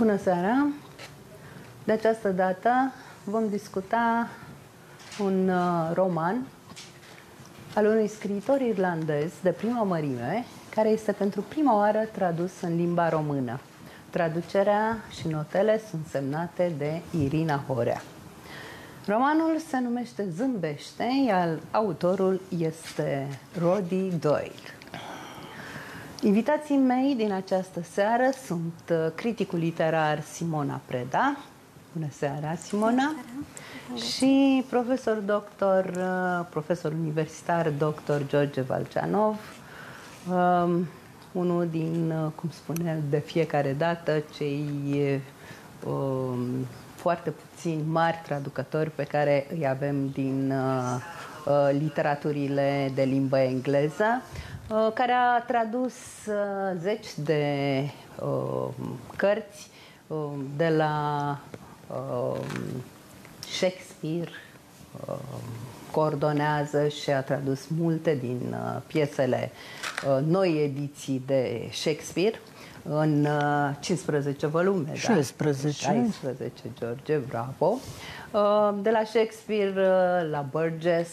Bună seara! De această dată vom discuta un uh, roman al unui scriitor irlandez de prima mărime, care este pentru prima oară tradus în limba română. Traducerea și notele sunt semnate de Irina Horea. Romanul se numește Zâmbește, iar autorul este Roddy Doyle. Invitații mei din această seară sunt uh, criticul literar Simona Preda. Bună seara, Simona! Bună seara. Și profesor doctor, uh, profesor universitar doctor George Valceanov, um, unul din, uh, cum spune, de fiecare dată, cei um, foarte puțini mari traducători pe care îi avem din uh, uh, literaturile de limbă engleză. Uh, care a tradus uh, zeci de uh, cărți de la Shakespeare, coordonează și a tradus multe din piesele noi ediții de Shakespeare în 15 volume. 16. Da? 16, George, bravo. De la Shakespeare la Burgess,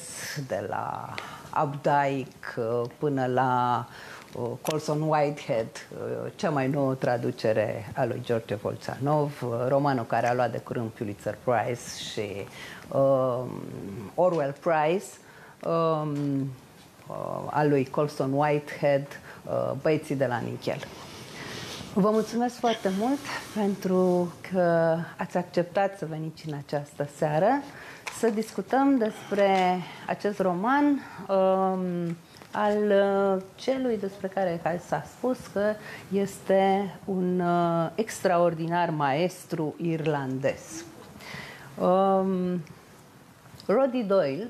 de la Updike uh, până la uh, Colson Whitehead, uh, cea mai nouă traducere a lui George Volțanov, romanul care a luat de curând Pulitzer Prize și uh, Orwell Prize, um, uh, al lui Colson Whitehead, uh, Băieții de la Nichel. Vă mulțumesc foarte mult pentru că ați acceptat să veniți în această seară să discutăm despre acest roman um, al uh, celui despre care s-a spus că este un uh, extraordinar maestru irlandez. Um, Roddy Doyle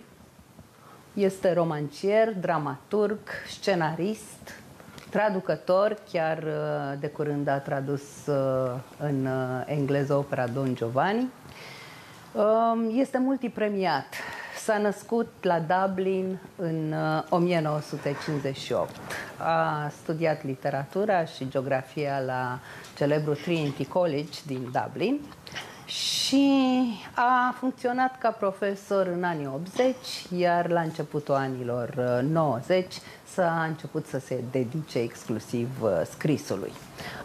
este romancier, dramaturg, scenarist, traducător, chiar uh, de curând a tradus uh, în uh, engleză opera Don Giovanni Um, este multipremiat. S-a născut la Dublin în 1958. Uh, a studiat literatura și geografia la celebrul Trinity College din Dublin și a funcționat ca profesor în anii 80, iar la începutul anilor 90 uh, s-a început să se dedice exclusiv uh, scrisului.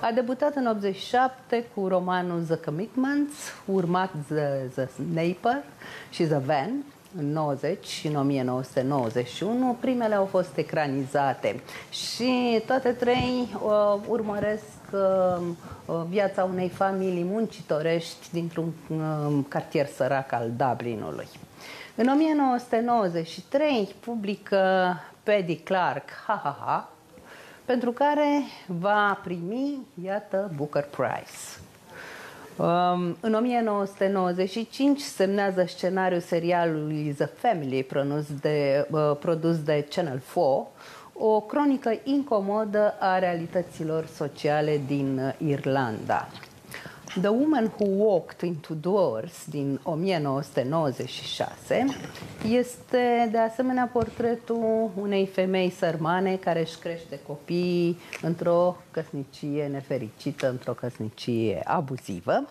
A debutat în 87 cu romanul The Commitments, urmat The, The Sniper și The Van, în 90 și în 1991. Primele au fost ecranizate și toate trei uh, urmăresc uh, uh, viața unei familii muncitorești dintr-un uh, cartier sărac al Dublinului. În 1993 publică Paddy Clark, ha, ha, ha, pentru care va primi, iată, Booker Prize. Um, în 1995 semnează scenariul serialului The Family, produs de, uh, produs de Channel 4, o cronică incomodă a realităților sociale din uh, Irlanda. The Woman Who Walked into Doors din 1996 este de asemenea portretul unei femei sărmane care își crește copiii într-o căsnicie nefericită, într-o căsnicie abuzivă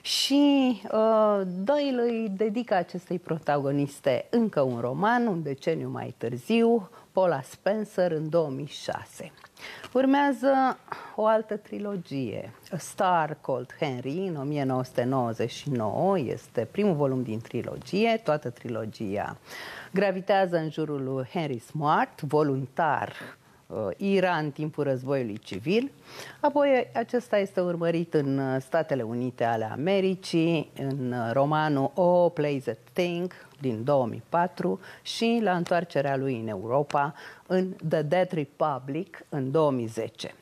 și uh, Doyle îi dedică acestei protagoniste încă un roman, un deceniu mai târziu, Paula Spencer în 2006. Urmează o altă trilogie, A Star Called Henry, în 1999, este primul volum din trilogie, toată trilogia gravitează în jurul lui Henry Smart, voluntar Uh, Iran în timpul războiului civil. Apoi acesta este urmărit în uh, Statele Unite ale Americii, în uh, romanul O Plays a Thing din 2004 și la întoarcerea lui în Europa în The Dead Republic în 2010.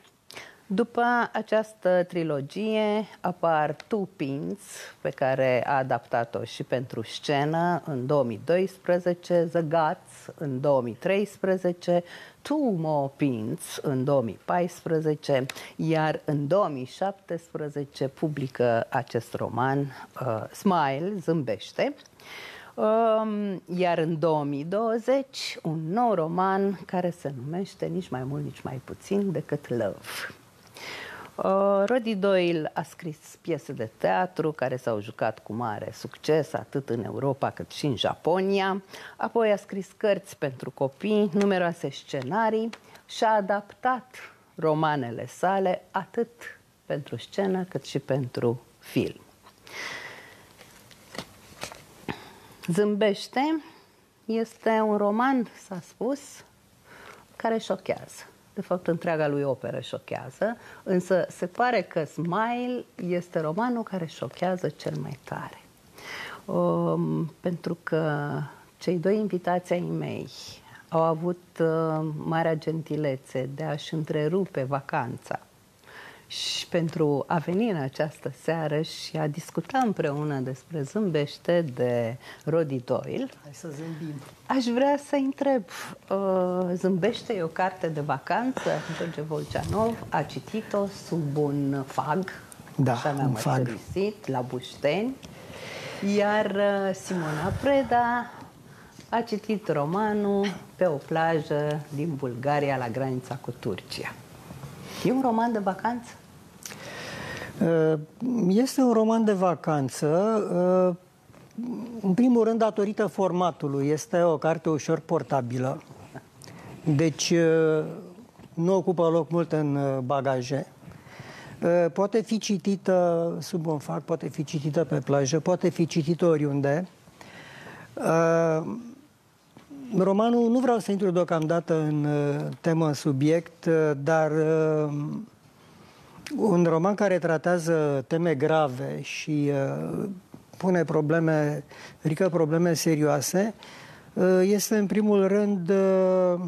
După această trilogie apar Two Pins, pe care a adaptat-o și pentru scenă în 2012, The Guts în 2013, Two More Pins în 2014, iar în 2017 publică acest roman uh, Smile, Zâmbește, um, iar în 2020 un nou roman care se numește nici mai mult, nici mai puțin decât Love. Uh, Roddy Doyle a scris piese de teatru care s-au jucat cu mare succes atât în Europa cât și în Japonia. Apoi a scris cărți pentru copii, numeroase scenarii și a adaptat romanele sale atât pentru scenă cât și pentru film. Zâmbește este un roman, s-a spus, care șochează. De fapt, întreaga lui operă șochează, însă se pare că Smile este romanul care șochează cel mai tare. Um, pentru că cei doi invitații ai mei au avut uh, marea gentilețe de a-și întrerupe vacanța și pentru a veni în această seară și a discuta împreună despre Zâmbește de Rodi Doyle. Hai să zâmbim. Aș vrea să întreb, uh, Zâmbește e o carte de vacanță, George Volceanov a citit-o sub un fag, da, așa mi-am mărturisit, la Bușteni, iar uh, Simona Preda a citit romanul pe o plajă din Bulgaria la granița cu Turcia. E un roman de vacanță? Uh, este un roman de vacanță, uh, în primul rând datorită formatului. Este o carte ușor portabilă, deci uh, nu ocupă loc mult în bagaje. Poate fi citită sub un fac, poate fi citită pe plajă, poate fi citită oriunde. Romanul, nu vreau să intru deocamdată în temă, în subiect, dar un roman care tratează teme grave și uh, pune probleme, ridică probleme serioase, uh, este în primul rând uh,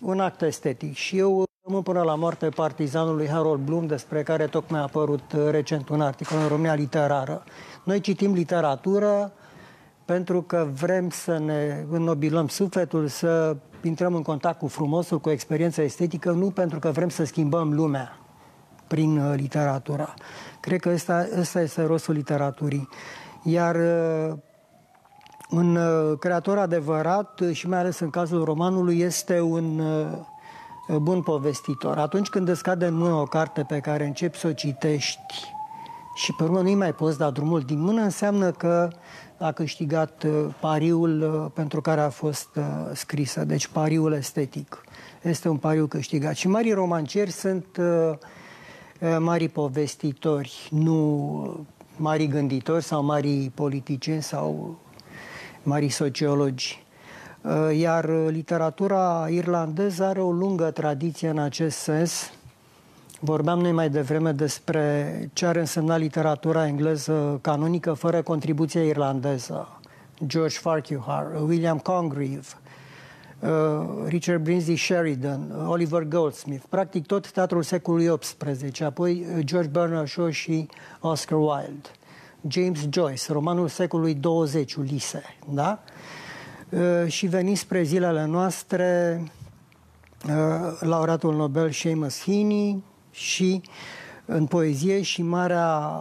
un act estetic. Și eu rămân până la moarte partizanului Harold Bloom, despre care tocmai a apărut uh, recent un articol în România Literară. Noi citim literatură pentru că vrem să ne înnobilăm sufletul, să intrăm în contact cu frumosul, cu experiența estetică, nu pentru că vrem să schimbăm lumea prin uh, literatura. Cred că ăsta, ăsta este rostul literaturii. Iar uh, un uh, creator adevărat și mai ales în cazul romanului este un bun povestitor. Atunci când îți cade în mână o carte pe care începi să o citești și pe urmă nu-i mai poți da drumul din mână, înseamnă că a câștigat pariul pentru care a fost scrisă, deci pariul estetic. Este un pariu câștigat. Și marii romancieri sunt uh, Eh, mari povestitori, nu mari gânditori sau mari politicieni sau mari sociologi. Eh, iar literatura irlandeză are o lungă tradiție în acest sens. Vorbeam noi mai devreme despre ce ar însemna literatura engleză canonică fără contribuția irlandeză. George Farquhar, William Congreve, Uh, Richard Brinsley Sheridan, uh, Oliver Goldsmith, practic tot teatrul secolului XVIII, apoi uh, George Bernard Shaw și Oscar Wilde, James Joyce, romanul secolului 20, Ulise, da? Și veni spre zilele noastre laureatul Nobel Seamus Heaney și în poezie și marea,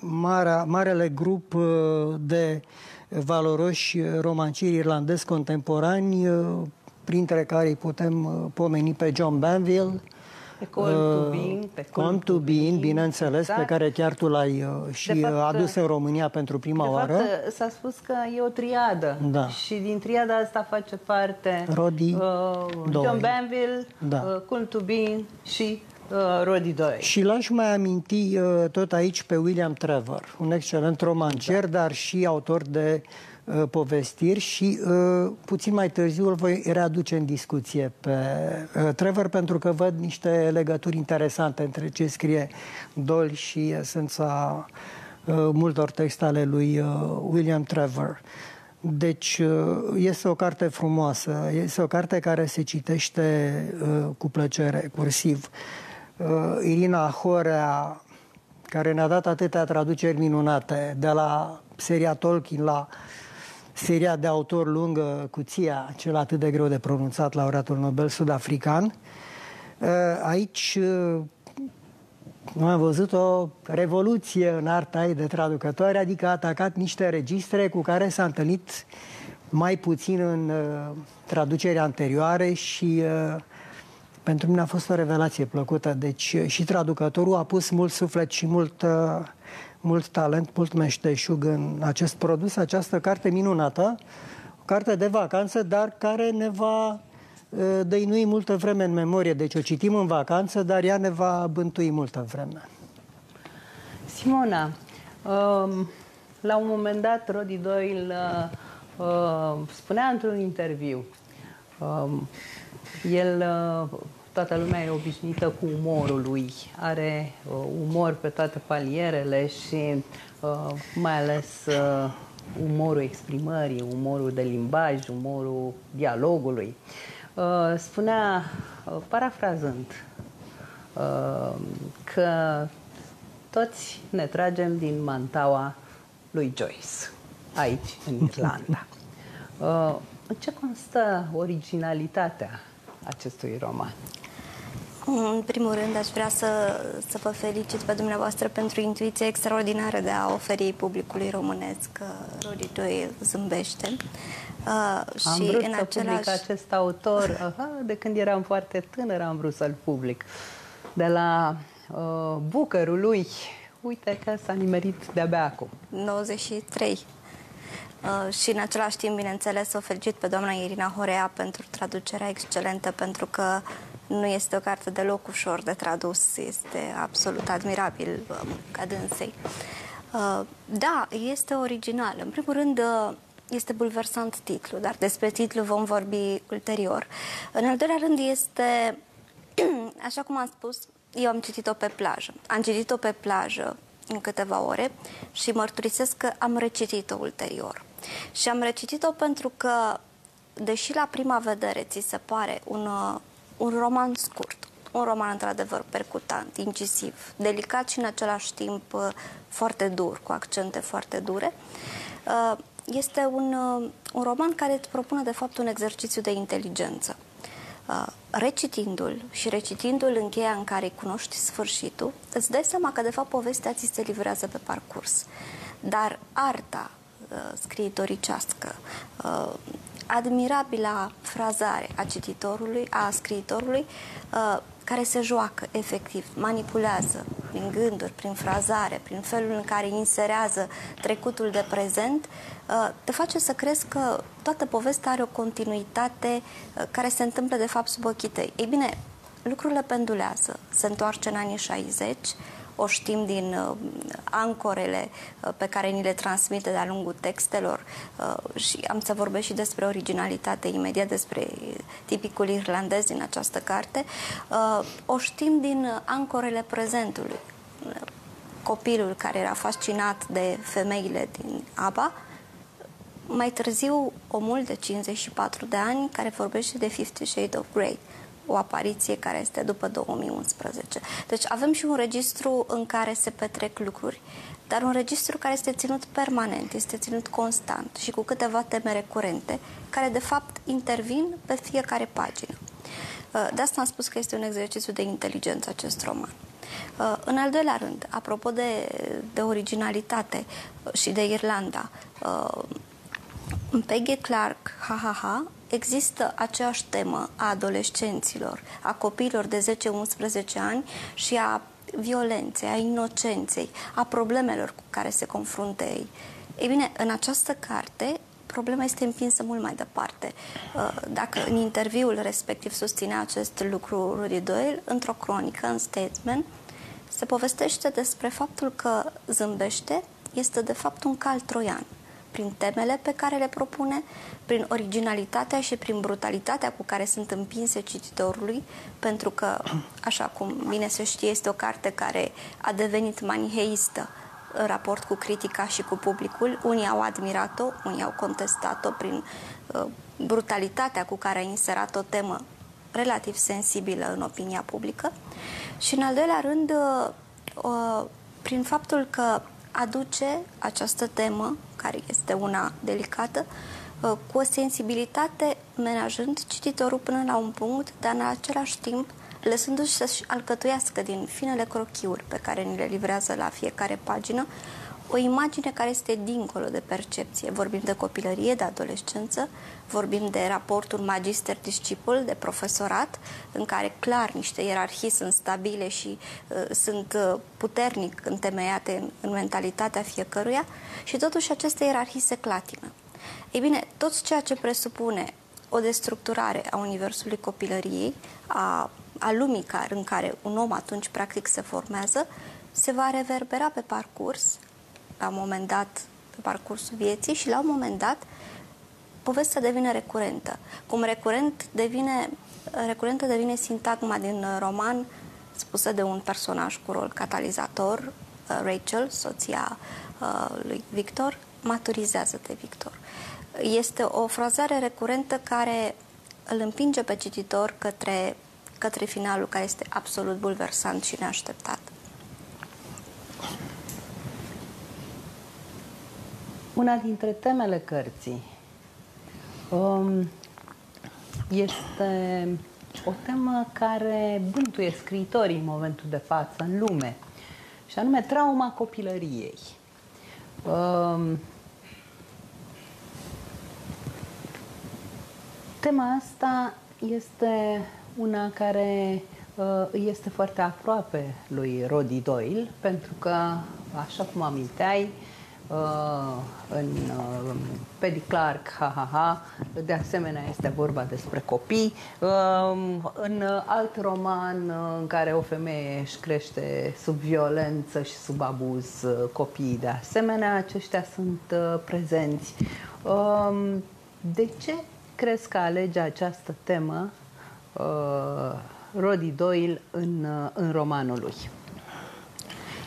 marea, marele grup de valoroși romancieri irlandezi contemporani, uh, printre care îi putem uh, pomeni pe John Banville, pe Come to Bean, pe Come to Bean, bineînțeles, exact. pe care chiar tu l-ai uh, și fapt, adus în România pentru prima de oară. Fapt, s-a spus că e o triadă da. și din triada asta face parte Rodi uh, John Banville, da. uh, Come to Bean și uh, Rodi Doyle. Și l-aș mai aminti uh, tot aici pe William Trevor, un excelent romancier, da. dar și autor de uh, povestiri și uh, puțin mai târziu îl voi readuce în discuție pe uh, Trevor pentru că văd niște legături interesante între ce scrie Doyle și esența uh, multor texte ale lui uh, William Trevor. Deci uh, este o carte frumoasă, este o carte care se citește uh, cu plăcere, cursiv. Uh, Irina Horea, care ne-a dat atâtea traduceri minunate, de la seria Tolkien la seria de autor lungă Cuția, cel atât de greu de pronunțat, laureatul Nobel sud-african. Uh, aici uh, am văzut o revoluție în arta ei de traducătoare, adică a atacat niște registre cu care s-a întâlnit mai puțin în uh, traducerea anterioare și uh, pentru mine a fost o revelație plăcută. Deci și traducătorul a pus mult suflet și mult, mult talent, mult meșteșug în acest produs, această carte minunată, o carte de vacanță, dar care ne va dăinui multă vreme în memorie. Deci o citim în vacanță, dar ea ne va bântui multă vreme. Simona, um, la un moment dat, Rodi Doyle uh, uh, spunea într-un interviu, um, el, uh, toată lumea e obișnuită cu umorul lui, are umor pe toate palierele și mai ales umorul exprimării, umorul de limbaj, umorul dialogului. Spunea, parafrazând, că toți ne tragem din mantaua lui Joyce, aici, în Irlanda. Uh, în ce constă originalitatea acestui roman? În primul rând, aș vrea să, să vă felicit pe dumneavoastră pentru intuiția extraordinară de a oferi publicului românesc că Rory Doyle zâmbește. Uh, am și vrut în să același... public acest autor, aha, de când eram foarte tânăr am vrut să-l public. De la uh, bucărul lui, uite că s-a nimerit de-abia acum. 93. Uh, și în același timp, bineînțeles, o felicit pe doamna Irina Horea pentru traducerea excelentă, pentru că nu este o carte deloc ușor de tradus, este absolut admirabil uh, ca dânsei. Uh, da, este original. În primul rând, uh, este bulversant titlu, dar despre titlu vom vorbi ulterior. În al doilea rând, este, așa cum am spus, eu am citit-o pe plajă. Am citit-o pe plajă în câteva ore și mărturisesc că am recitit-o ulterior. Și am recitit-o pentru că, deși la prima vedere ți se pare un, uh, un roman scurt, un roman într-adevăr percutant, incisiv, delicat și în același timp uh, foarte dur, cu accente foarte dure, uh, este un, un roman care îți propune de fapt un exercițiu de inteligență. Uh, recitindu-l și recitindu-l în cheia în care cunoști sfârșitul, îți dai seama că de fapt povestea ți se livrează pe parcurs. Dar arta uh, scriitoricească, uh, admirabila frazare a cititorului, a scriitorului, uh, care se joacă efectiv, manipulează prin gânduri, prin frazare, prin felul în care inserează trecutul de prezent, uh, te face să crezi că toată povestea are o continuitate uh, care se întâmplă de fapt sub ochii tăi. Ei bine, lucrurile pendulează, se întoarce în anii 60, o știm din uh, ancorele uh, pe care ni le transmite de-a lungul textelor uh, și am să vorbesc și despre originalitate imediat, despre tipicul irlandez din această carte. Uh, o știm din ancorele prezentului. Copilul care era fascinat de femeile din ABBA, mai târziu omul de 54 de ani care vorbește de Fifty Shades of Grey o apariție care este după 2011. Deci avem și un registru în care se petrec lucruri, dar un registru care este ținut permanent, este ținut constant și cu câteva teme recurente, care de fapt intervin pe fiecare pagină. Uh, de asta am spus că este un exercițiu de inteligență acest roman. Uh, în al doilea rând, apropo de, de originalitate și de Irlanda, uh, Peggy Clark, ha, ha, ha, există aceeași temă a adolescenților, a copiilor de 10-11 ani și a violenței, a inocenței, a problemelor cu care se confruntă ei. Ei bine, în această carte, problema este împinsă mult mai departe. Uh, dacă în interviul respectiv susținea acest lucru Rudy Doyle, într-o cronică, în Statesman, se povestește despre faptul că zâmbește este de fapt un cal troian prin temele pe care le propune, prin originalitatea și prin brutalitatea cu care sunt împinse cititorului, pentru că, așa cum bine se știe, este o carte care a devenit maniheistă în raport cu critica și cu publicul. Unii au admirat-o, unii au contestat-o prin uh, brutalitatea cu care a inserat o temă relativ sensibilă în opinia publică și, în al doilea rând, uh, uh, prin faptul că aduce această temă, care este una delicată, uh, cu o sensibilitate menajând cititorul până la un punct, dar în același timp lăsându-și să-și alcătuiască din finele crochiuri pe care ni le livrează la fiecare pagină o imagine care este dincolo de percepție. Vorbim de copilărie, de adolescență, vorbim de raportul magister-discipul, de profesorat, în care clar niște ierarhii sunt stabile și uh, sunt uh, puternic întemeiate în, în mentalitatea fiecăruia și totuși aceste ierarhii se clatină. Ei bine, tot ceea ce presupune o destructurare a universului copilăriei, a, a lumii care, în care un om atunci practic se formează, se va reverbera pe parcurs, la un moment dat, pe parcursul vieții și la un moment dat povestea devine recurentă. Cum recurent devine, recurentă devine sintagma din roman spusă de un personaj cu rol catalizator, uh, Rachel, soția uh, lui Victor, maturizează de Victor. Este o frazare recurentă care îl împinge pe cititor către, către finalul care este absolut bulversant și neașteptat. Una dintre temele cărții um, este o temă care bântuie scriitorii în momentul de față în lume, și anume trauma copilăriei. Um, tema asta este una care uh, este foarte aproape lui Roddy Doyle, pentru că, așa cum aminteai, Uh, în uh, Paddy Clark, ha, ha, ha, de asemenea este vorba despre copii. Uh, în alt roman uh, în care o femeie își crește sub violență și sub abuz uh, copiii de asemenea, aceștia sunt uh, prezenți. Uh, de ce crezi că alege această temă uh, Roddy Doyle în, uh, în romanul lui?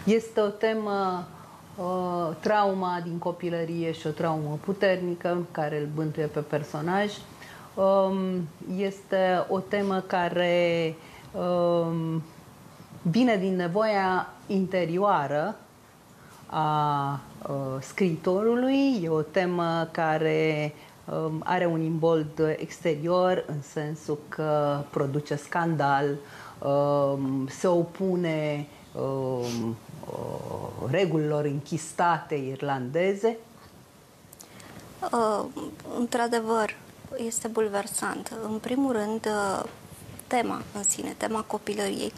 Este o temă uh, trauma din copilărie și o traumă puternică care îl bântuie pe personaj. Um, este o temă care um, vine din nevoia interioară a uh, scriitorului. E o temă care um, are un imbold exterior în sensul că produce scandal, um, se opune um, Uh, regulilor închistate irlandeze? Uh, într-adevăr, este bulversant. În primul rând, uh, tema în sine, tema copilăriei.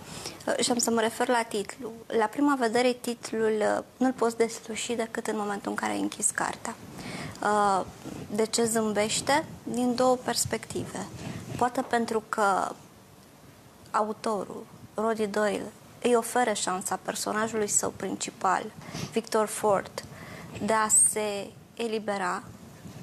Uh, și am să mă refer la titlu. La prima vedere, titlul uh, nu-l poți desluși decât în momentul în care ai închis cartea. Uh, de ce zâmbește? Din două perspective. Poate pentru că autorul, Roddy Doyle, îi oferă șansa personajului său principal, Victor Ford, de a se elibera,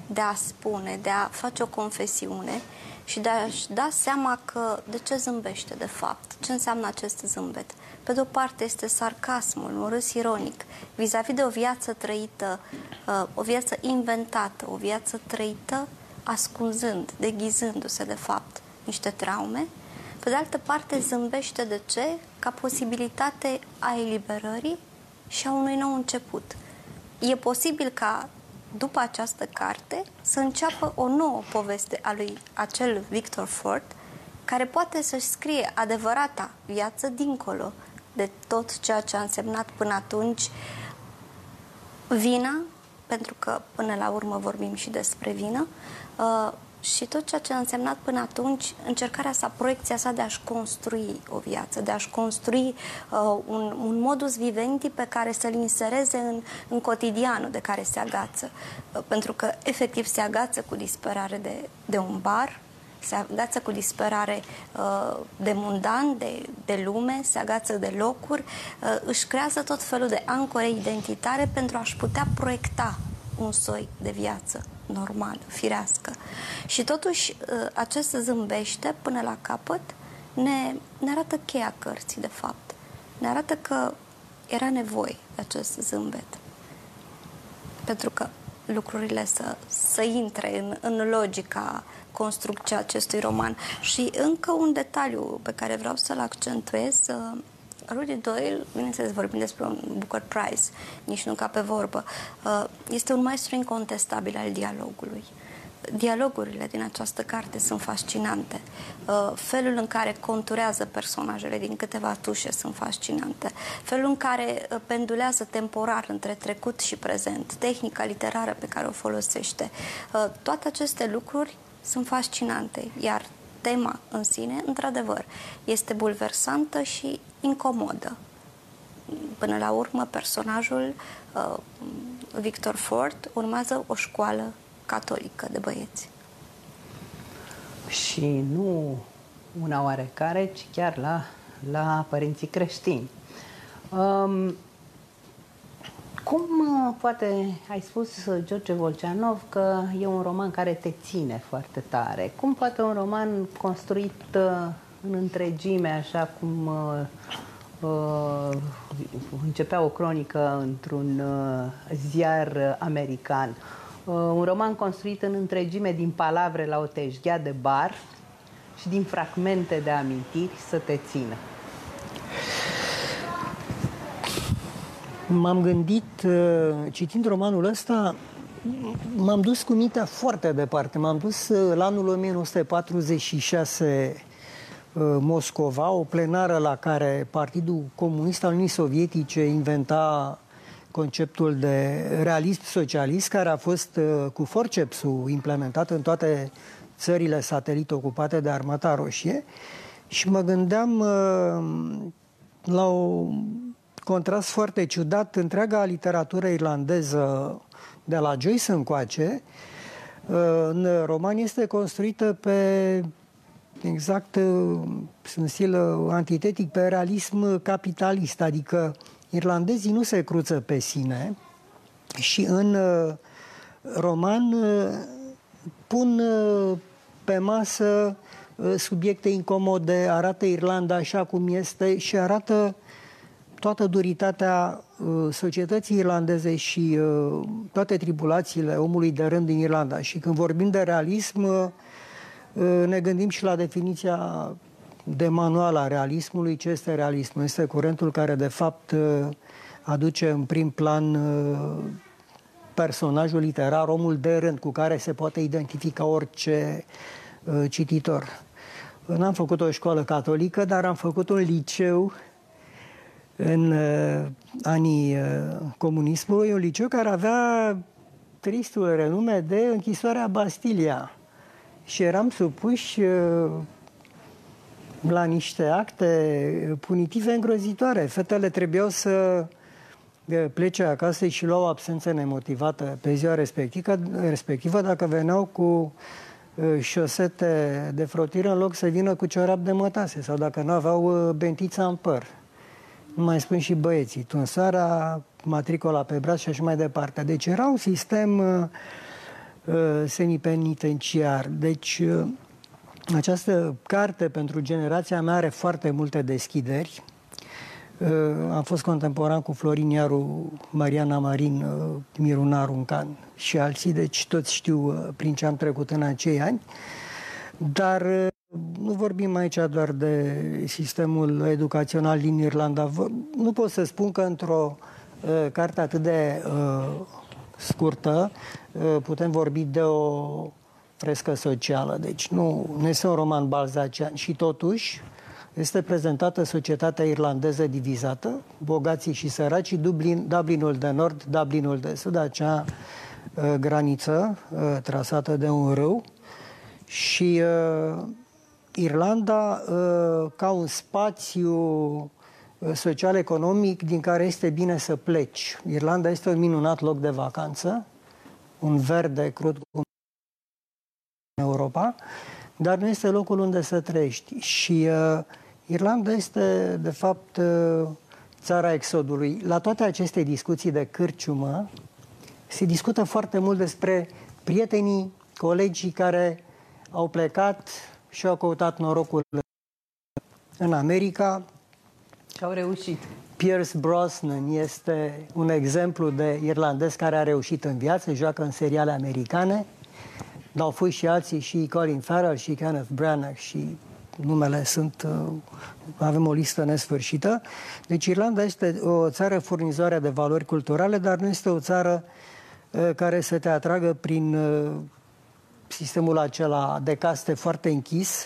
de a spune, de a face o confesiune și de a-și da seama că de ce zâmbește de fapt, ce înseamnă acest zâmbet. Pe de o parte este sarcasmul, un râs ironic, vis-a-vis de o viață trăită, uh, o viață inventată, o viață trăită ascunzând, deghizându-se de fapt niște traume pe de altă parte, zâmbește de ce? Ca posibilitate a eliberării și a unui nou început. E posibil ca după această carte să înceapă o nouă poveste a lui acel Victor Ford, care poate să-și scrie adevărata viață dincolo de tot ceea ce a însemnat până atunci vina, pentru că până la urmă vorbim și despre vină, uh, și tot ceea ce a însemnat până atunci încercarea sa, proiecția sa de a-și construi o viață, de a-și construi uh, un, un modus vivendi pe care să-l insereze în, în cotidianul de care se agață. Uh, pentru că efectiv se agață cu disperare de, de un bar, se agață cu disperare uh, de mundan, de, de lume, se agață de locuri, uh, își creează tot felul de ancore identitare pentru a-și putea proiecta un soi de viață normal, firească. Și totuși ă, acest zâmbește până la capăt ne, ne arată cheia cărții, de fapt. Ne arată că era nevoie de acest zâmbet. Pentru că lucrurile să, să intre în, în logica construcției acestui roman. Și încă un detaliu pe care vreau să-l accentuez ă, Rudy Doyle, bineînțeles, vorbim despre un Booker Prize, nici nu ca pe vorbă, uh, este un maestru incontestabil al dialogului. Dialogurile din această carte sunt fascinante. Uh, felul în care conturează personajele din câteva tușe sunt fascinante. Felul în care uh, pendulează temporar între trecut și prezent. Tehnica literară pe care o folosește. Uh, toate aceste lucruri sunt fascinante. Iar tema în sine, într-adevăr, este bulversantă și incomodă. Până la urmă, personajul Victor Ford urmează o școală catolică de băieți. Și nu una oarecare, ci chiar la, la părinții creștini. Um, cum uh, poate, ai spus, George Volceanov, că e un roman care te ține foarte tare. Cum poate un roman construit uh, în întregime, așa cum uh, uh, începea o cronică într-un uh, ziar american, Uh, un roman construit în întregime din palavre la o teșghea de bar și din fragmente de amintiri să te țină. M-am gândit, uh, citind romanul ăsta, m-am dus cu mintea foarte departe. M-am dus uh, la anul 1946 Moscova, o plenară la care Partidul Comunist al Uniunii Sovietice inventa conceptul de realism socialist care a fost uh, cu forcepsul implementat în toate țările satelite ocupate de Armata Roșie și mă gândeam uh, la un contrast foarte ciudat întreaga literatură irlandeză de la Joyce încoace uh, în roman este construită pe exact în stil antitetic pe realism capitalist, adică irlandezii nu se cruță pe sine și în uh, roman uh, pun uh, pe masă subiecte incomode, arată Irlanda așa cum este și arată toată duritatea societății irlandeze și toate tribulațiile omului de rând din Irlanda. Și când vorbim de realism, ne gândim și la definiția de manual a realismului. Ce este realismul? Este curentul care, de fapt, uh, aduce în prim plan uh, personajul literar, omul de rând, cu care se poate identifica orice uh, cititor. N-am făcut o școală catolică, dar am făcut un liceu în anii comunismului, un liceu care avea tristul renume de închisoarea Bastilia. Și eram supuși la niște acte punitive îngrozitoare. Fetele trebuiau să plece acasă și luau absență nemotivată pe ziua respectivă, respectivă dacă veneau cu șosete de frotiră în loc să vină cu ciorap de mătase sau dacă nu aveau bentița în păr. Nu mai spun și băieții, tunsara, matricola pe braț și așa mai departe. Deci era un sistem uh, semipenitenciar. Deci uh, această carte pentru generația mea are foarte multe deschideri. Uh, am fost contemporan cu Florin Iaru, Mariana Marin, uh, Miruna Runcan și alții, deci toți știu uh, prin ce am trecut în acei ani. Dar nu vorbim aici doar de sistemul educațional din Irlanda. Nu pot să spun că într-o carte atât de scurtă putem vorbi de o frescă socială. Deci nu, nu este un roman balzacian și totuși este prezentată societatea irlandeză divizată, bogații și săracii, Dublin, Dublinul de nord, Dublinul de sud, acea uh, graniță uh, trasată de un râu și uh, Irlanda uh, ca un spațiu uh, social-economic din care este bine să pleci. Irlanda este un minunat loc de vacanță, un verde crud cu Europa, dar nu este locul unde să trăiești. Și uh, Irlanda este, de fapt, uh, țara exodului. La toate aceste discuții de cârciumă, se discută foarte mult despre prietenii, colegii care au plecat și au căutat norocul în America. Și au reușit. Pierce Brosnan este un exemplu de irlandez care a reușit în viață, joacă în seriale americane. Dar au fost și alții, și Colin Farrell, și Kenneth Branagh, și numele sunt, uh, avem o listă nesfârșită. Deci Irlanda este o țară furnizoare de valori culturale, dar nu este o țară uh, care să te atragă prin uh, sistemul acela de caste foarte închis,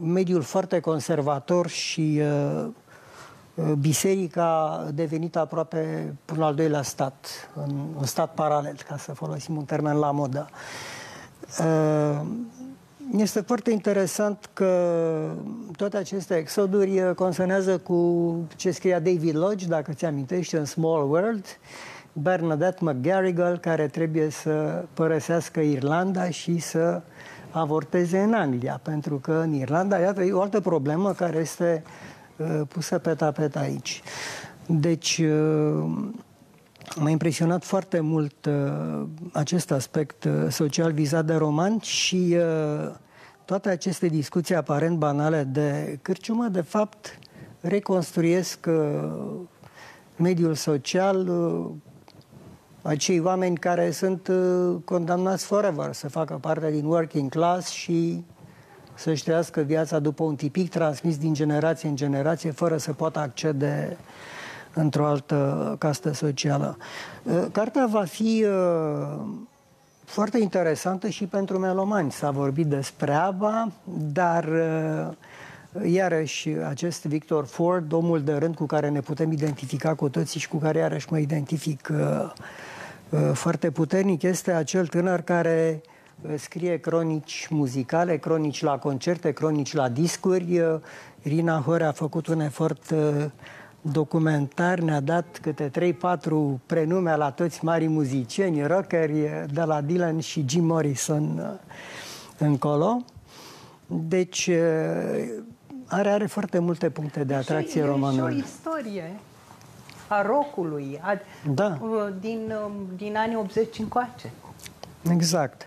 mediul foarte conservator și biserica a devenit aproape un al doilea stat, un stat paralel, ca să folosim un termen la modă. Este foarte interesant că toate aceste exoduri uh, consonează cu ce scria David Lodge, dacă ți amintești, în Small World, Bernadette McGarrigle, care trebuie să părăsească Irlanda și să avorteze în Anglia, pentru că în Irlanda, iată, e o altă problemă care este uh, pusă pe tapet aici. Deci, uh, M-a impresionat foarte mult uh, acest aspect uh, social vizat de roman și uh, toate aceste discuții aparent banale de cârciumă, de fapt, reconstruiesc uh, mediul social, uh, acei oameni care sunt uh, condamnați forever să facă parte din working class și să-și trăiască viața după un tipic transmis din generație în generație, fără să poată accede într-o altă castă socială. Uh, cartea va fi uh, foarte interesantă și pentru melomani. S-a vorbit despre ABBA, dar uh, iarăși acest Victor Ford, omul de rând cu care ne putem identifica cu toții și cu care iarăși mă identific foarte puternic, este acel tânăr care scrie cronici muzicale, cronici la concerte, cronici la discuri. Irina Hore a făcut un efort documentar ne-a dat câte 3-4 prenume la toți mari muzicieni, rockeri, de la Dylan și Jim Morrison uh, încolo. Deci uh, are, are foarte multe puncte de atracție romanul. Și o istorie a rockului a, da. Uh, din, um, din anii 80 încoace. Exact.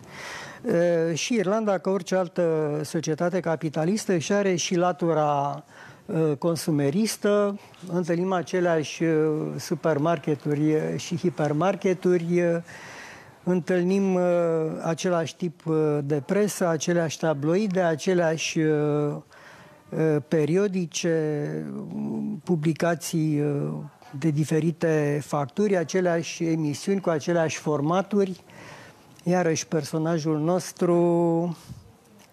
Și Irlanda, ca orice altă societate capitalistă, și are și latura Uh, consumeristă, întâlnim aceleași uh, supermarketuri uh, și hipermarketuri, întâlnim același tip de presă, aceleași tabloide, aceleași periodice, publicații de diferite facturi, aceleași emisiuni cu aceleași formaturi. Iarăși personajul nostru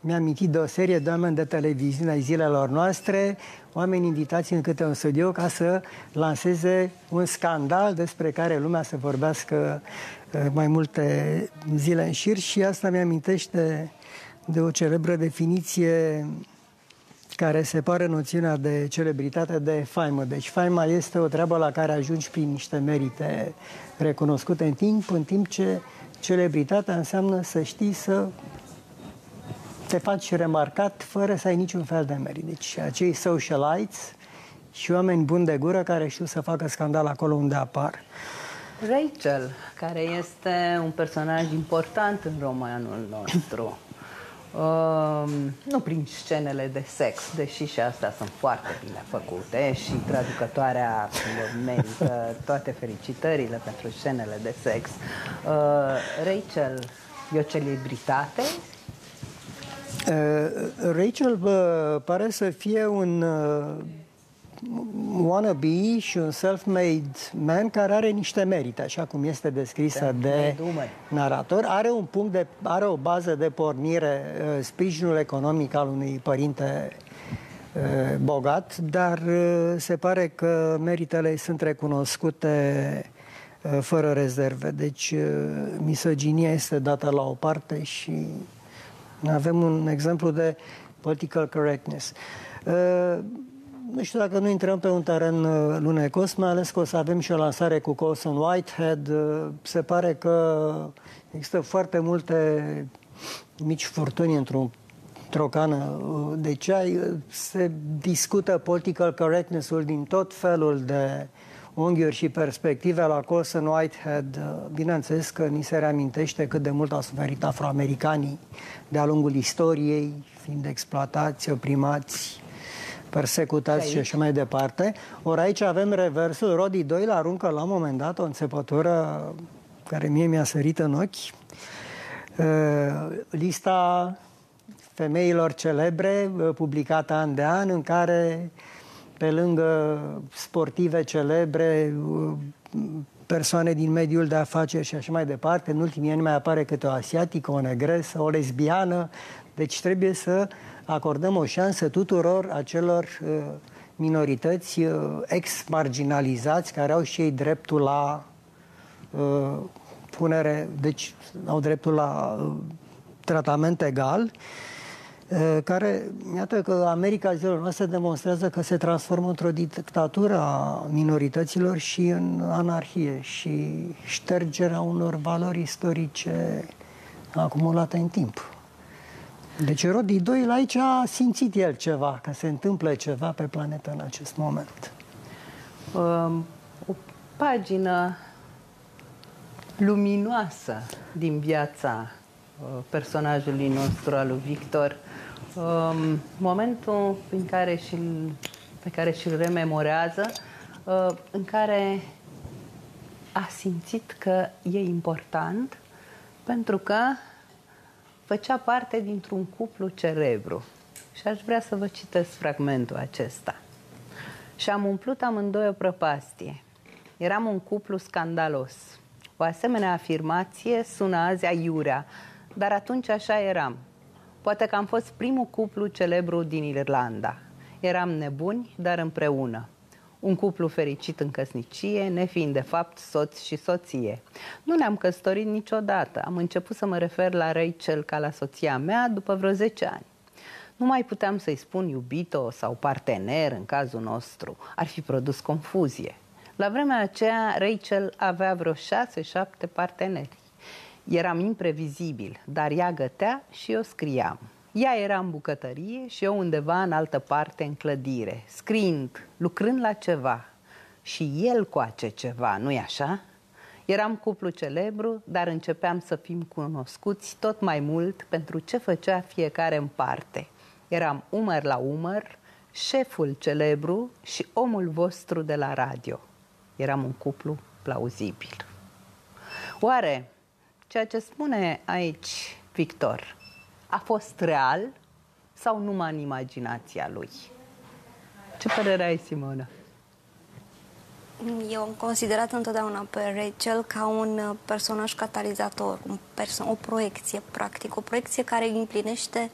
mi-am amintit de o serie de oameni de televiziune ai zilelor noastre, oameni invitați în câte un studio ca să lanseze un scandal despre care lumea să vorbească uh, mai multe zile în șir și asta mi-amintește de o celebră definiție care separă noțiunea de celebritate de faimă. Deci faima este o treabă la care ajungi prin niște merite recunoscute în timp, în timp ce celebritatea înseamnă să știi să te faci remarcat fără să ai niciun fel de merit. Deci acei socialites și oameni buni de gură care știu să facă scandal acolo unde apar. Rachel, care este un personaj important în romanul nostru. Uh, nu prin scenele de sex, deși și astea sunt foarte bine făcute și traducătoarea merită toate felicitările pentru scenele de sex. Uh, Rachel e o celebritate Uh, Rachel uh, pare să fie un uh, wannabe și un self-made man care are niște merite, așa cum este descrisă de, de narator. Are un punct de, are o bază de pornire, uh, sprijinul economic al unui părinte uh, bogat, dar uh, se pare că meritele sunt recunoscute uh, fără rezerve. Deci uh, misoginia este dată la o parte și avem un exemplu de political correctness. Uh, nu știu dacă nu intrăm pe un teren uh, lunecos, mai ales că o să avem și o lansare cu Colson Whitehead. Uh, se pare că există foarte multe mici furtuni într-un într-o cană de ceai, se discută political correctness-ul din tot felul de unghiuri și perspective la Colson Whitehead. Bineînțeles că ni se reamintește cât de mult au suferit afroamericanii de-a lungul istoriei, fiind exploatați, oprimați, persecutați și, și așa mai departe. Ori aici avem reversul. Rodi 2 la aruncă la un moment dat o înțepătură care mie mi-a sărit în ochi. Uh, lista femeilor celebre uh, publicată an de an în care pe lângă sportive celebre uh, persoane din mediul de afaceri și așa mai departe. În ultimii ani mai apare câte o asiatică, o negresă, o lesbiană. Deci trebuie să acordăm o șansă tuturor acelor uh, minorități uh, ex-marginalizați care au și ei dreptul la uh, punere, deci au dreptul la uh, tratament egal, uh, care, iată că America zilor noastre demonstrează că se transformă într-o dictatură a minorităților și în anarhie și ștergerea unor valori istorice acumulate în timp. Deci Rodi Doyle aici a simțit el ceva, că se întâmplă ceva pe planetă în acest moment. Um, o pagină luminoasă din viața uh, personajului nostru, al lui Victor. Um, momentul în care și pe care și-l rememorează, uh, în care a simțit că e important pentru că făcea parte dintr-un cuplu celebru. Și aș vrea să vă citesc fragmentul acesta. Și am umplut amândoi o prăpastie. Eram un cuplu scandalos. O asemenea afirmație sună azi aiurea, dar atunci așa eram. Poate că am fost primul cuplu celebru din Irlanda. Eram nebuni, dar împreună un cuplu fericit în căsnicie, nefiind de fapt soț și soție. Nu ne-am căsătorit niciodată. Am început să mă refer la Rachel ca la soția mea după vreo 10 ani. Nu mai puteam să-i spun iubito sau partener în cazul nostru. Ar fi produs confuzie. La vremea aceea, Rachel avea vreo 6-7 parteneri. Eram imprevizibil, dar ea gătea și eu scriam. Ea era în bucătărie și eu undeva în altă parte în clădire, scriind, lucrând la ceva. Și el coace ceva, nu-i așa? Eram cuplu celebru, dar începeam să fim cunoscuți tot mai mult pentru ce făcea fiecare în parte. Eram umăr la umăr, șeful celebru și omul vostru de la radio. Eram un cuplu plauzibil. Oare ceea ce spune aici Victor a fost real sau numai în imaginația lui? Ce părere ai, Simona? Eu am considerat întotdeauna pe Rachel ca un uh, personaj catalizator, un perso- o proiecție, practic, o proiecție care împlinește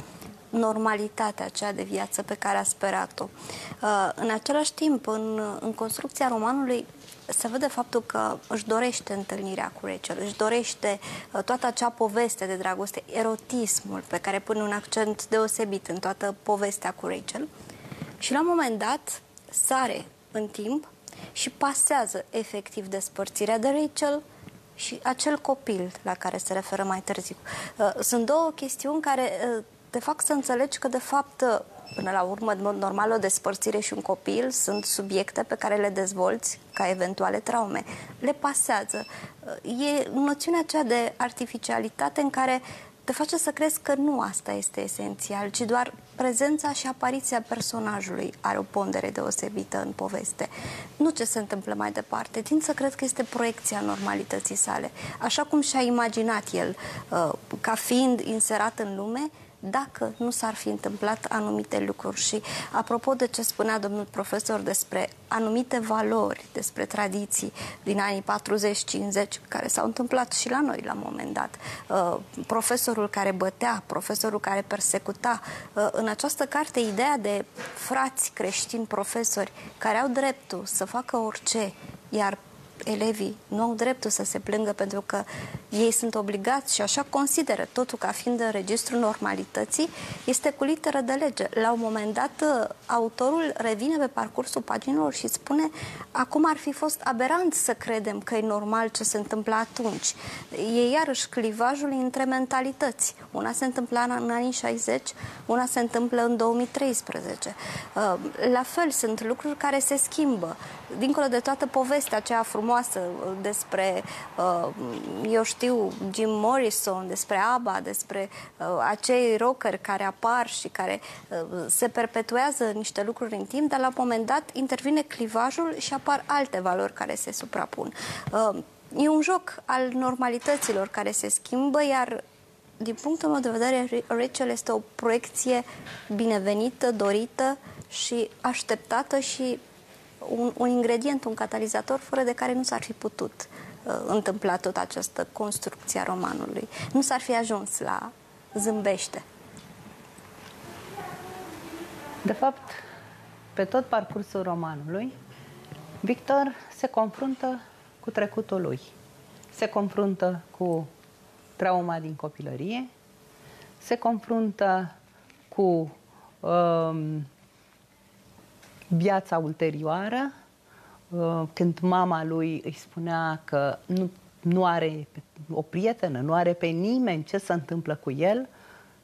normalitatea aceea de viață pe care a sperat-o. Uh, în același timp, în, în construcția romanului, se vede faptul că își dorește întâlnirea cu Rachel, își dorește uh, toată acea poveste de dragoste, erotismul pe care pune un accent deosebit în toată povestea cu Rachel și la un moment dat sare în timp și pasează efectiv despărțirea de Rachel și acel copil la care se referă mai târziu. Uh, sunt două chestiuni care uh, te fac să înțelegi că de fapt Până la urmă, în mod normal, o despărțire și un copil sunt subiecte pe care le dezvolți ca eventuale traume. Le pasează. E noțiunea aceea de artificialitate în care te face să crezi că nu asta este esențial, ci doar prezența și apariția personajului are o pondere deosebită în poveste. Nu ce se întâmplă mai departe. Tind să cred că este proiecția normalității sale. Așa cum și-a imaginat el, uh, ca fiind inserat în lume, dacă nu s-ar fi întâmplat anumite lucruri. Și apropo de ce spunea domnul profesor despre anumite valori, despre tradiții din anii 40-50, care s-au întâmplat și la noi la un moment dat, uh, profesorul care bătea, profesorul care persecuta, uh, în această carte ideea de frați creștini profesori care au dreptul să facă orice, iar elevii nu au dreptul să se plângă pentru că ei sunt obligați și așa consideră totul ca fiind în registrul normalității, este cu literă de lege. La un moment dat, autorul revine pe parcursul paginilor și spune acum ar fi fost aberant să credem că e normal ce se întâmplă atunci. E iarăși clivajul între mentalități. Una se întâmpla în anii 60, una se întâmplă în 2013. Uh, la fel, sunt lucruri care se schimbă. Dincolo de toată povestea aceea frumoasă despre, uh, eu știu, Jim Morrison, despre ABBA, despre uh, acei rockeri care apar și care se perpetuează niște lucruri în timp, dar la un moment dat intervine clivajul și apar alte valori care se suprapun. E un joc al normalităților care se schimbă, iar din punctul meu de vedere, Rachel este o proiecție binevenită, dorită și așteptată și un, un ingredient, un catalizator, fără de care nu s-ar fi putut uh, întâmpla tot această construcție a romanului. Nu s-ar fi ajuns la zâmbește. De fapt, pe tot parcursul romanului, Victor se confruntă cu trecutul lui. Se confruntă cu trauma din copilărie, se confruntă cu um, viața ulterioară, uh, când mama lui îi spunea că nu, nu are o prietenă, nu are pe nimeni ce se întâmplă cu el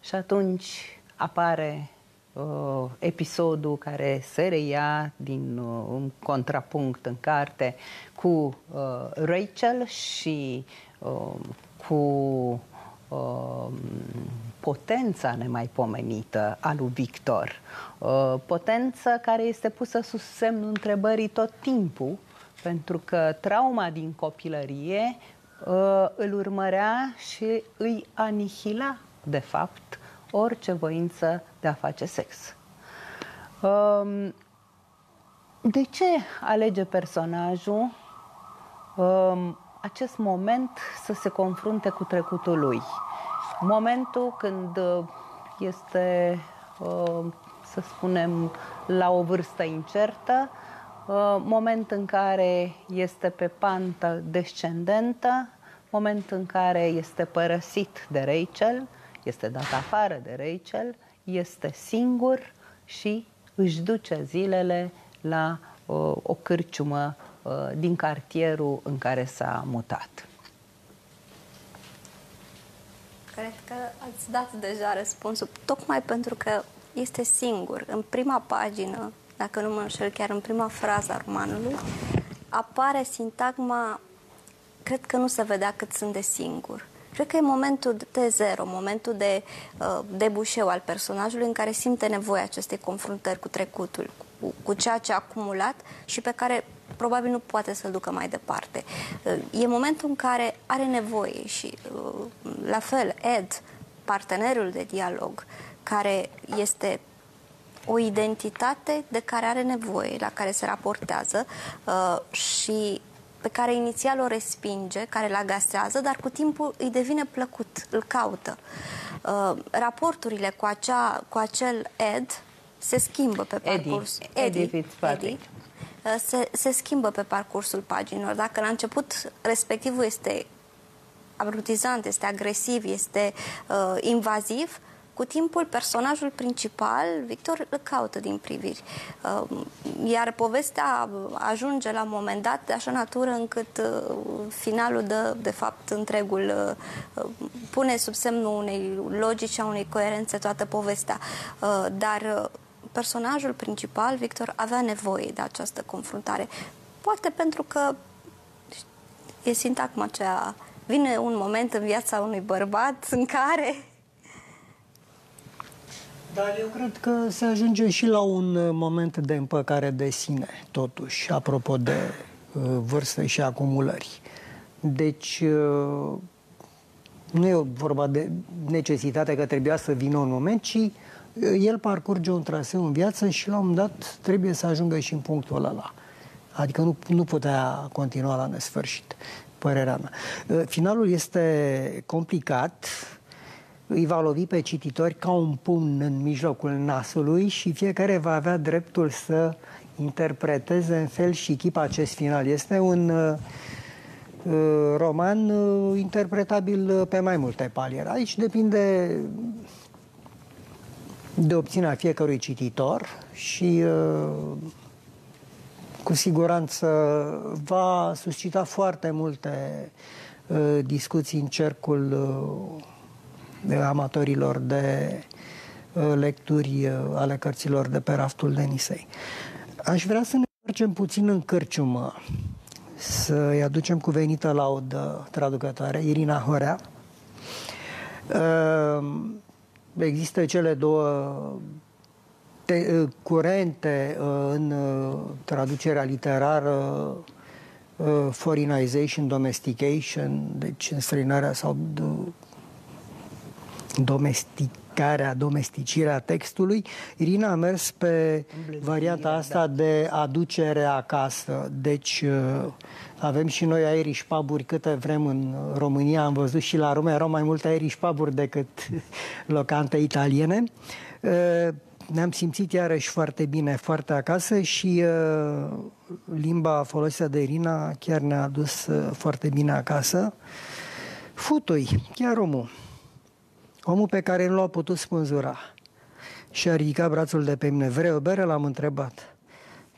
și atunci apare uh, episodul care se reia din uh, un contrapunct în carte cu uh, Rachel și uh, cu uh, potența nemaipomenită a lui Victor. Uh, potență care este pusă sub semnul întrebării tot timpul, pentru că trauma din copilărie uh, îl urmărea și îi anihila, de fapt, orice voință de a face sex. Um, de ce alege personajul um, acest moment să se confrunte cu trecutul lui? Momentul când uh, este, uh, să spunem, la o vârstă incertă, uh, moment în care este pe pantă descendentă, moment în care este părăsit de Rachel, este dat afară de Rachel, este singur și își duce zilele la uh, o cârciumă uh, din cartierul în care s-a mutat. Cred că ați dat deja răspunsul, tocmai pentru că este singur. În prima pagină, dacă nu mă înșel, chiar în prima frază a romanului, apare sintagma cred că nu se vedea cât sunt de singur. Cred că e momentul de zero, momentul de uh, debușeu al personajului în care simte nevoia acestei confruntări cu trecutul, cu, cu ceea ce a acumulat și pe care probabil nu poate să-l ducă mai departe. Uh, e momentul în care are nevoie și, uh, la fel, Ed, partenerul de dialog, care este o identitate de care are nevoie, la care se raportează uh, și pe care inițial o respinge, care îl agasează, dar cu timpul îi devine plăcut, îl caută. Uh, raporturile cu, acea, cu acel Ed se schimbă pe parcurs. Eddie, Eddie, Eddie Fitzpatrick. Eddie, uh, se, se schimbă pe parcursul paginilor. Dacă la început respectivul este abrutizant, este agresiv, este uh, invaziv, cu timpul, personajul principal, Victor, îl caută din priviri. Um, iar povestea ajunge la un moment dat de așa natură încât uh, finalul dă, de fapt, întregul, uh, pune sub semnul unei logici, a unei coerențe toată povestea. Uh, dar personajul principal, Victor, avea nevoie de această confruntare. Poate pentru că e sintagma aceea vine un moment în viața unui bărbat în care dar eu cred că se ajunge și la un uh, moment de împăcare de sine, totuși, apropo de uh, vârstă și acumulări. Deci, uh, nu e vorba de necesitate că trebuia să vină un moment, ci uh, el parcurge un traseu în viață și la un moment dat trebuie să ajungă și în punctul ăla. Adică nu, nu putea continua la nesfârșit, părerea mea. Uh, finalul este complicat, îi va lovi pe cititori ca un pumn în mijlocul nasului și fiecare va avea dreptul să interpreteze în fel și chip acest final. Este un uh, uh roman uh, interpretabil pe mai multe paliere. Aici depinde de opțiunea fiecărui cititor și uh, cu siguranță va suscita foarte multe uh, discuții în cercul uh, amatorilor de uh, lecturi uh, ale cărților de pe raftul Denisei. Aș vrea să ne mergem puțin în cârciumă, să-i aducem cuvenită laudă traducătoare, Irina Horea. Uh, există cele două te, curente în traducerea literară foreignization, domestication, deci înstrăinarea sau domesticarea, domesticirea textului. Irina a mers pe varianta asta da. de aducere acasă. Deci uh, avem și noi Irish pub câte vrem în România. Am văzut și la Roma erau mai multe Irish pub decât locante italiene. Uh, ne-am simțit iarăși foarte bine, foarte acasă și uh, limba folosită de Irina chiar ne-a dus uh, foarte bine acasă. Futui, chiar omul. Omul pe care nu l-a putut spânzura. Și a ridicat brațul de pe mine. Vrei o bere? L-am întrebat.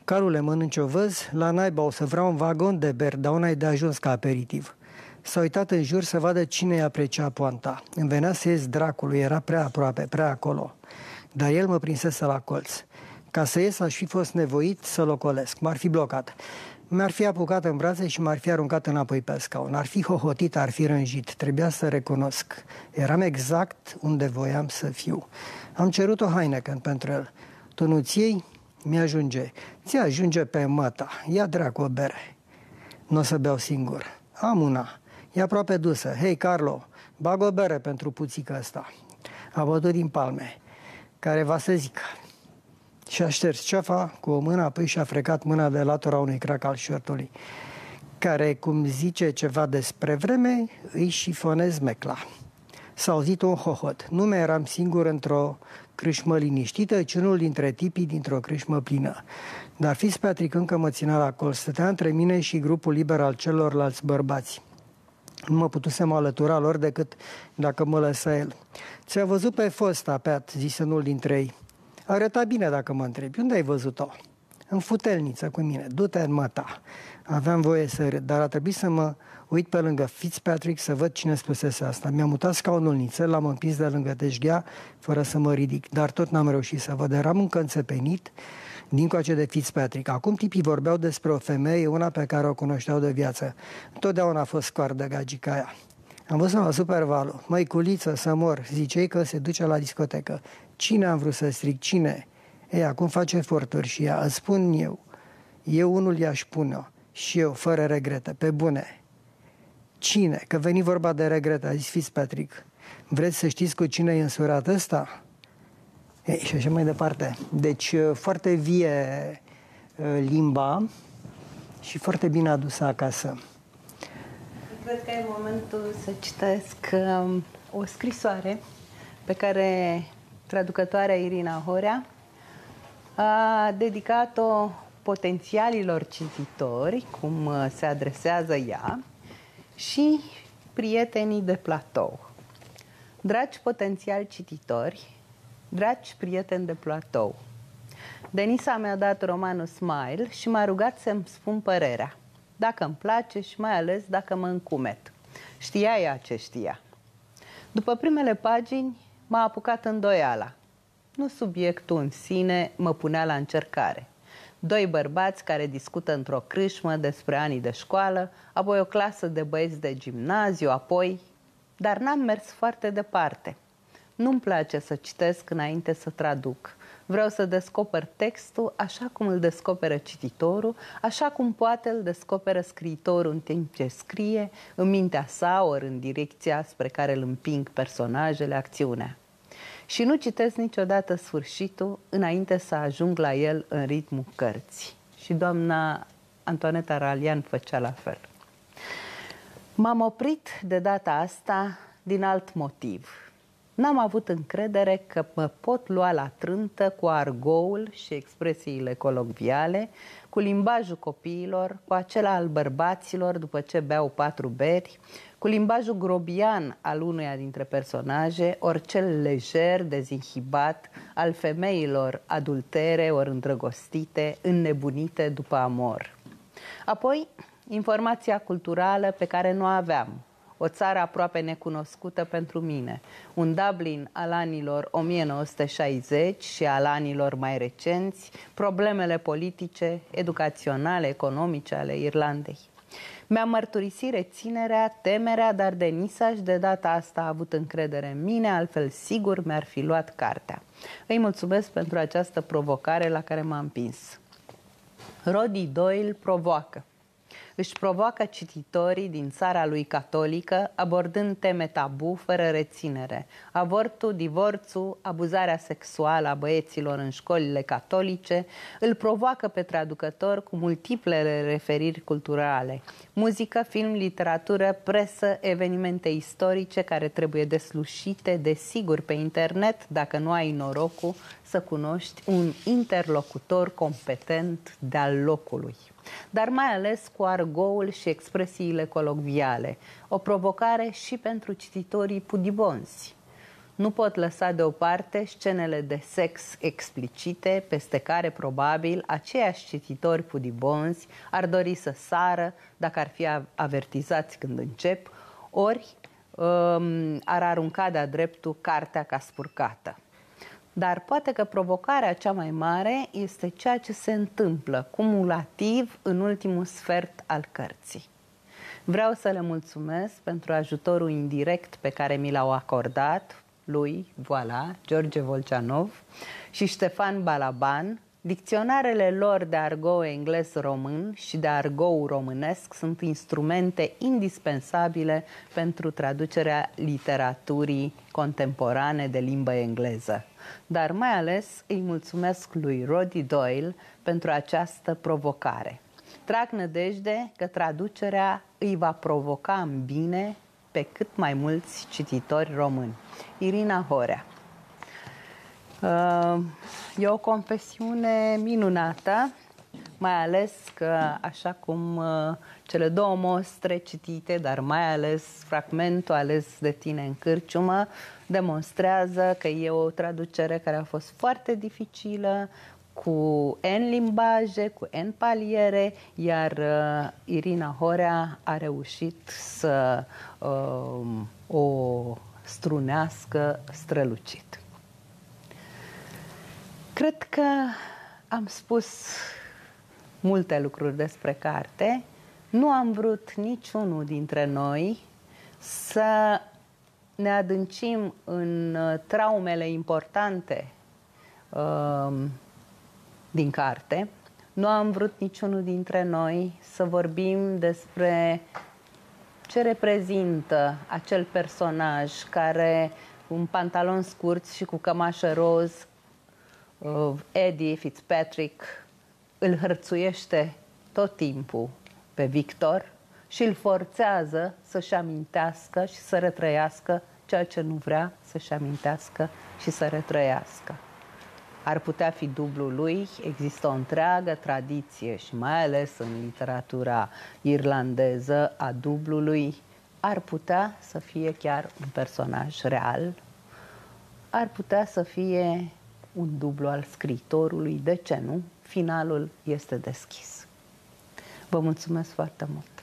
Calule, mănânci o văz? La naiba o să vreau un vagon de ber, dar una e de ajuns ca aperitiv. S-a uitat în jur să vadă cine i aprecia poanta. Îmi venea să ies dracului, era prea aproape, prea acolo. Dar el mă prinsese la colț. Ca să ies aș fi fost nevoit să-l ocolesc. M-ar fi blocat. Mi-ar fi apucat în brațe și m-ar fi aruncat înapoi pe scaun. Ar fi hohotit, ar fi rânjit. Trebuia să recunosc. Eram exact unde voiam să fiu. Am cerut o Heineken pentru el. Tu nu-ți iei? Mi-ajunge. Ți ajunge pe măta. Ia dracu o bere. Nu o să beau singur. Am una. E aproape dusă. Hei, Carlo, bag o bere pentru puțică asta. A bătut din palme care va să zică. Și a șters ceafa cu o mână, apoi și-a frecat mâna de latura unui crac al șortului, care, cum zice ceva despre vreme, îi șifonez mecla. S-a auzit un hohot. Nu mai eram singur într-o crâșmă liniștită, ci unul dintre tipii dintr-o crâșmă plină. Dar Fitzpatrick încă mă ținea la col, stătea între mine și grupul liber al celorlalți bărbați. Nu mă putusem alătura lor decât dacă mă lăsa el. Ți-a văzut pe fosta, Pat, zise unul dintre ei. Arăta bine dacă mă întrebi. Unde ai văzut-o? În futelniță cu mine. Du-te în măta. Aveam voie să râd, dar a trebuit să mă uit pe lângă Fitzpatrick să văd cine spusese asta. Mi-a mutat scaunul nițel, l-am împins de lângă deșghea, fără să mă ridic, dar tot n-am reușit să văd. Eram încă înțepenit dincoace de Fitzpatrick. Acum tipii vorbeau despre o femeie, una pe care o cunoșteau de viață. Întotdeauna a fost scoardă gagica aia. Am văzut la Supervalu. Măi, culiță, să mor. Zicei că se duce la discotecă. Cine am vrut să stric? Cine? Ei, acum face eforturi și ea. Îți spun eu. Eu unul i-aș pune Și eu, fără regrete, pe bune. Cine? Că veni vorba de regrete, a zis Fitzpatrick. Vreți să știți cu cine e însurat ăsta? Ei, și așa mai departe. Deci, uh, foarte vie uh, limba și foarte bine adusă acasă. Cred că e momentul să citesc um, o scrisoare pe care traducătoarea Irina Horea a dedicat-o potențialilor cititori, cum uh, se adresează ea, și prietenii de platou. Dragi potențiali cititori, dragi prieteni de platou, Denisa mi-a dat romanul Smile și m-a rugat să-mi spun părerea dacă îmi place și mai ales dacă mă încumet. Știa ea ce știa. După primele pagini, m-a apucat îndoiala. Nu subiectul în sine mă punea la încercare. Doi bărbați care discută într-o crâșmă despre anii de școală, apoi o clasă de băieți de gimnaziu, apoi... Dar n-am mers foarte departe. Nu-mi place să citesc înainte să traduc. Vreau să descoper textul așa cum îl descoperă cititorul, așa cum poate îl descoperă scriitorul în timp ce scrie, în mintea sa ori în direcția spre care îl împing personajele, acțiunea. Și nu citesc niciodată sfârșitul înainte să ajung la el în ritmul cărții. Și doamna Antoaneta Ralian făcea la fel. M-am oprit de data asta din alt motiv – N-am avut încredere că mă pot lua la trântă cu argoul și expresiile colocviale, cu limbajul copiilor, cu acela al bărbaților după ce beau patru beri, cu limbajul grobian al unuia dintre personaje, ori cel lejer, dezinhibat, al femeilor adultere ori îndrăgostite, înnebunite după amor. Apoi, informația culturală pe care nu aveam, o țară aproape necunoscută pentru mine, un Dublin al anilor 1960 și al anilor mai recenți, problemele politice, educaționale, economice ale Irlandei. Mi-a mărturisit reținerea, temerea, dar Denisa și de data asta a avut încredere în mine, altfel sigur mi-ar fi luat cartea. Îi mulțumesc pentru această provocare la care m-am împins. Roddy Doyle provoacă. Își provoacă cititorii din țara lui catolică, abordând teme tabu fără reținere. Avortul, divorțul, abuzarea sexuală a băieților în școlile catolice îl provoacă pe traducător cu multiplele referiri culturale. Muzică, film, literatură, presă, evenimente istorice care trebuie deslușite, desigur, pe internet, dacă nu ai norocul să cunoști un interlocutor competent de-al locului dar mai ales cu argoul și expresiile colocviale, o provocare și pentru cititorii pudibonzi. Nu pot lăsa deoparte scenele de sex explicite, peste care probabil aceiași cititori pudibonzi ar dori să sară dacă ar fi avertizați când încep, ori um, ar arunca de-a dreptul cartea ca spurcată. Dar poate că provocarea cea mai mare este ceea ce se întâmplă cumulativ în ultimul sfert al cărții. Vreau să le mulțumesc pentru ajutorul indirect pe care mi l-au acordat lui, voilà, George Volceanov și Ștefan Balaban, Dicționarele lor de argou englez-român și de argou românesc sunt instrumente indispensabile pentru traducerea literaturii contemporane de limbă engleză. Dar mai ales îi mulțumesc lui Roddy Doyle pentru această provocare. Trag nădejde că traducerea îi va provoca în bine pe cât mai mulți cititori români. Irina Horea Uh, e o confesiune minunată, mai ales că, așa cum uh, cele două mostre citite, dar mai ales fragmentul ales de tine în cârciumă, demonstrează că e o traducere care a fost foarte dificilă, cu N limbaje, cu N paliere, iar uh, Irina Horea a reușit să uh, o strunească strălucit. Cred că am spus multe lucruri despre carte. Nu am vrut niciunul dintre noi să ne adâncim în uh, traumele importante uh, din carte. Nu am vrut niciunul dintre noi să vorbim despre ce reprezintă acel personaj care un pantalon scurt și cu cămașă roz Eddie Fitzpatrick îl hărțuiește tot timpul pe Victor și îl forțează să-și amintească și să retrăiască ceea ce nu vrea să-și amintească și să retrăiască. Ar putea fi dublul lui, există o întreagă tradiție și mai ales în literatura irlandeză a dublului, ar putea să fie chiar un personaj real, ar putea să fie un dublu al scriitorului, de ce nu? Finalul este deschis. Vă mulțumesc foarte mult!